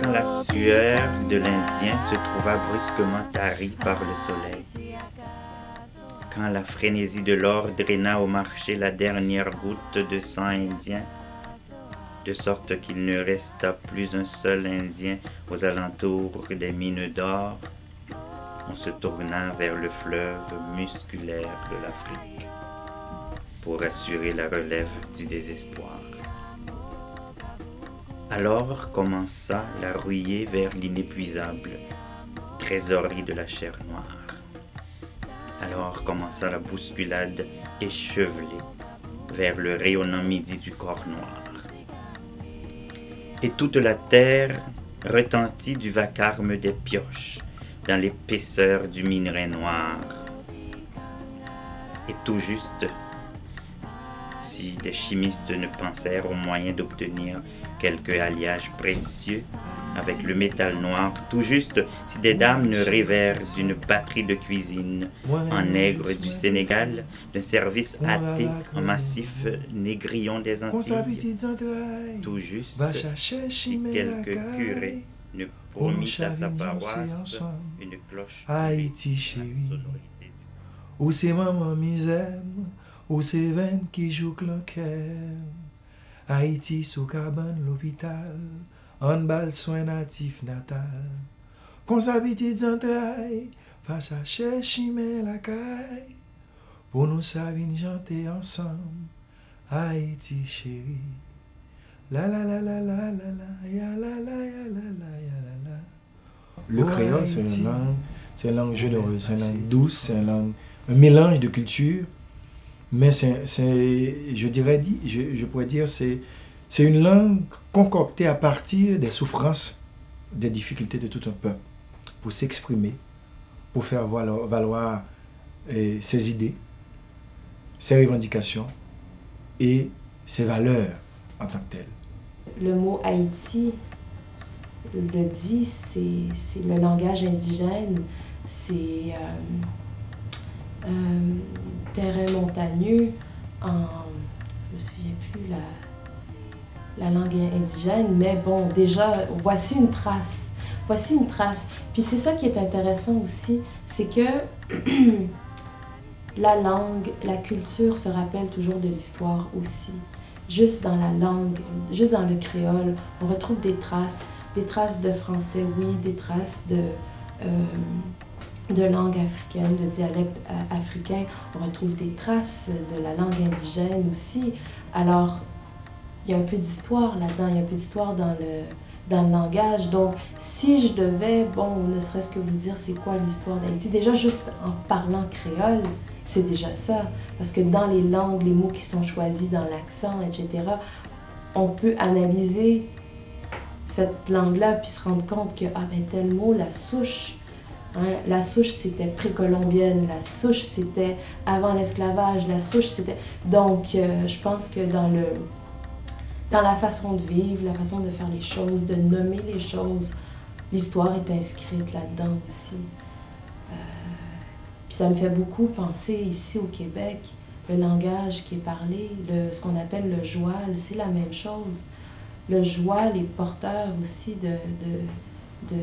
Quand la sueur de l'Indien se trouva brusquement tarie par le soleil, quand la frénésie de l'or draina au marché la dernière goutte de sang indien, de sorte qu'il ne resta plus un seul Indien aux alentours des mines d'or, on se tourna vers le fleuve musculaire de l'Afrique pour assurer la relève du désespoir. Alors commença la ruée vers l'inépuisable trésorerie de la chair noire. Alors commença la bousculade échevelée vers le rayonnant midi du corps noir. Et toute la terre retentit du vacarme des pioches dans l'épaisseur du minerai noir. Et tout juste, si des chimistes ne pensèrent au moyen d'obtenir quelque alliage précieux avec le métal noir, tout juste si des dames ne rêvèrent d'une batterie de cuisine en nègre du Sénégal, d'un service athée en massif négrillon des Antilles, tout juste si quelques curés ne à sa paroisse une cloche Haïti chérie, où c'est maman misère, où c'est veine qui joue cloquet. Haïti sous cabane l'hôpital, en bal soin natif natal. Qu'on s'habite d'entrailles, face à chercher la caille, pour nous savines chanter ensemble, Haïti chérie. La la la la la la la, ya la la ya la la ya la la. Le créole, c'est une langue, c'est une langue généreuse, c'est une langue douce, c'est une langue, un mélange de cultures. Mais c'est, c'est- je dirais, je, je pourrais dire, c'est, c'est une langue concoctée à partir des souffrances, des difficultés de tout un peuple, pour s'exprimer, pour faire valoir, valoir eh, ses idées, ses revendications et ses valeurs en tant que telles. Le mot Haïti le dit, c'est le langage indigène, c'est euh, euh, terrain montagneux en, je me souviens plus la, la langue indigène, mais bon, déjà, voici une trace. Voici une trace. Puis c'est ça qui est intéressant aussi, c'est que la langue, la culture se rappelle toujours de l'histoire aussi. Juste dans la langue, juste dans le créole, on retrouve des traces, des traces de français, oui, des traces de, euh, de langue africaine, de dialecte euh, africain. On retrouve des traces de la langue indigène aussi. Alors, il y a un peu d'histoire là-dedans, il y a un peu d'histoire dans le, dans le langage. Donc, si je devais, bon, ne serait-ce que vous dire c'est quoi l'histoire d'Haïti, déjà juste en parlant créole, c'est déjà ça. Parce que dans les langues, les mots qui sont choisis, dans l'accent, etc., on peut analyser cette langue-là puis se rendre compte que, ah ben tel mot, la souche, hein, la souche c'était précolombienne, la souche c'était avant l'esclavage, la souche c'était... Donc, euh, je pense que dans le dans la façon de vivre, la façon de faire les choses, de nommer les choses. L'histoire est inscrite là-dedans aussi. Euh, puis ça me fait beaucoup penser ici au Québec, le langage qui est parlé, le, ce qu'on appelle le joual, c'est la même chose. Le joual est porteur aussi de, de,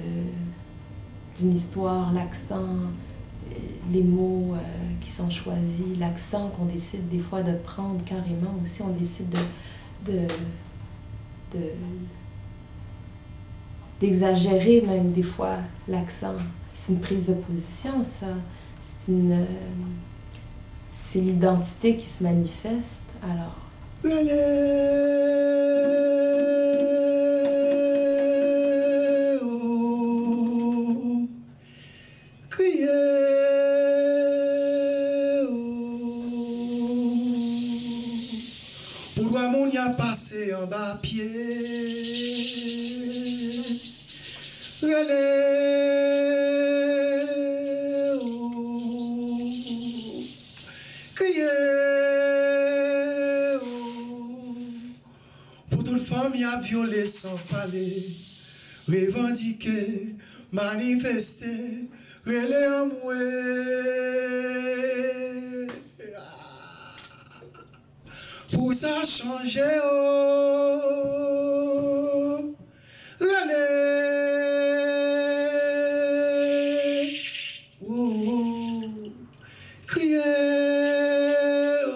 d'une histoire, l'accent, euh, les mots euh, qui sont choisis, l'accent qu'on décide des fois de prendre carrément aussi, on décide de, de, de- d'exagérer même des fois l'accent. C'est une prise de position, ça. C'est une... euh, c'est l'identité qui se manifeste. Alors, voir mon y passé en bas pied. Relais, oh, crier, oh. Pour toute femme y a violé sans parler, revendiquer, manifester, relais en mouet. Pour ça changer, oh, relais, oh, crier,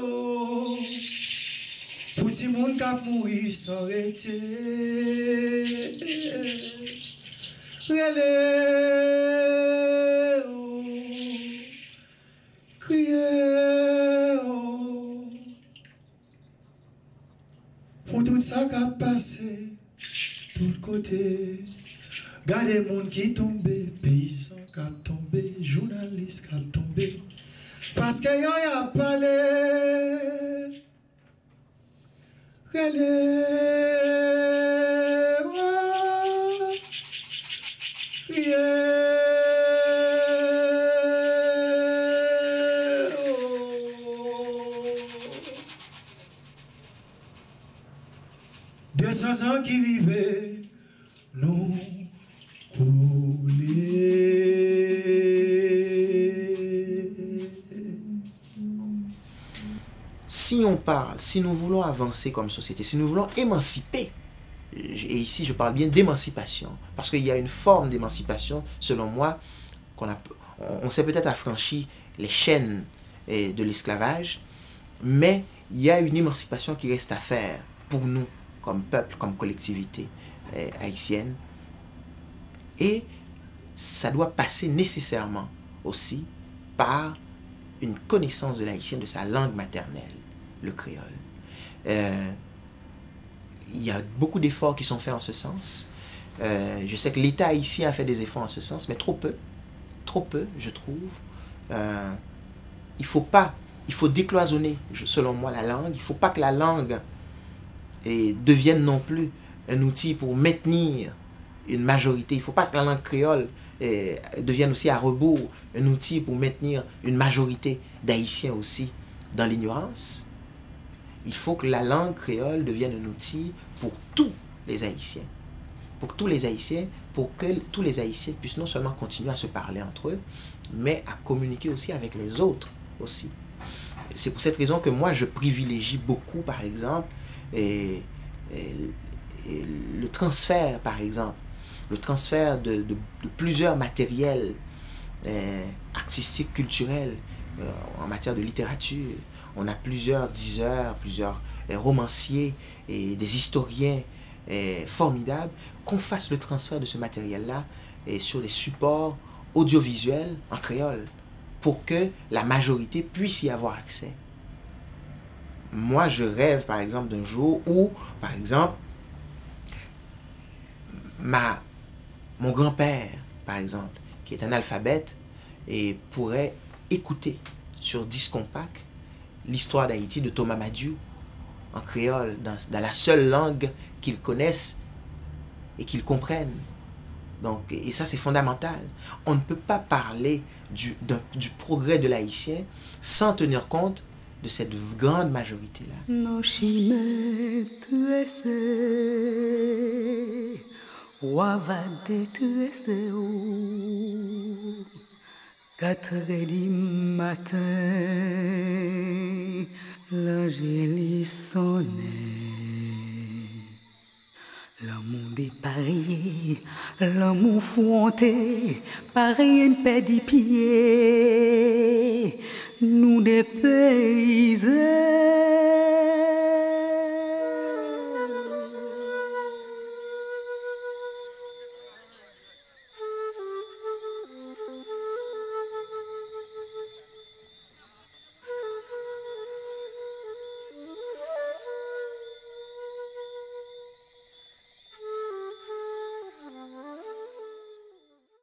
oh, pour tout monde a mouru sans arrêter, relais, oh, crier, oh, pour tout ça qui a passé, tout côté. Gardez monde qui tombe, paysan qui a tombé, journaliste qui a tombé. Parce que yo y a parlé. Relais, 200 ans qui vivaient, nous rouler. si on parle, si nous voulons avancer comme société, si nous voulons émanciper, et ici je parle bien d'émancipation, parce qu'il y a une forme d'émancipation, selon moi, qu'on a, on s'est peut-être affranchi les chaînes de l'esclavage, mais il y a une émancipation qui reste à faire pour nous, comme peuple, comme collectivité eh, haïtienne, et ça doit passer nécessairement aussi par une connaissance de l'haïtien, de sa langue maternelle, le créole. Euh, il y a beaucoup d'efforts qui sont faits en ce sens. Euh, je sais que l'État haïtien a fait des efforts en ce sens, mais trop peu. Trop peu, je trouve. Euh, il faut pas, il faut décloisonner, selon moi, la langue. Il faut pas que la langue eh, devienne non plus un outil pour maintenir une majorité. Il faut pas que la langue créole eh, devienne aussi à rebours un outil pour maintenir une majorité d'Haïtiens aussi dans l'ignorance. Il faut que la langue créole devienne un outil pour tous les Haïtiens. Pour tous les Haïtiens, pour que tous les Haïtiens puissent non seulement continuer à se parler entre eux, mais à communiquer aussi avec les autres aussi. C'est pour cette raison que moi, je privilégie beaucoup, par exemple, et, le transfert, par exemple, le transfert de, plusieurs matériels euh, artistiques, culturels, euh, en matière de littérature. On a plusieurs diseurs, plusieurs euh, romanciers et des historiens formidables. Qu'on fasse le transfert de ce matériel-là et sur les supports audiovisuels en créole pour que la majorité puisse y avoir accès. Moi, je rêve, par exemple, d'un jour où, par exemple, ma, mon grand-père, par exemple, qui est un alphabète, et pourrait écouter sur disque compact l'histoire d'Haïti de Thomas Madiou en créole, dans, dans la seule langue qu'ils connaissent et qu'ils comprennent. Donc, et ça, c'est fondamental. On ne peut pas parler du, du progrès de l'haïtien sans tenir compte de cette grande majorité-là. Quatre du matin, l'angélie sonnait. L'amour dépareillé, l'amour fronté, pareil une paix pieds, nous des.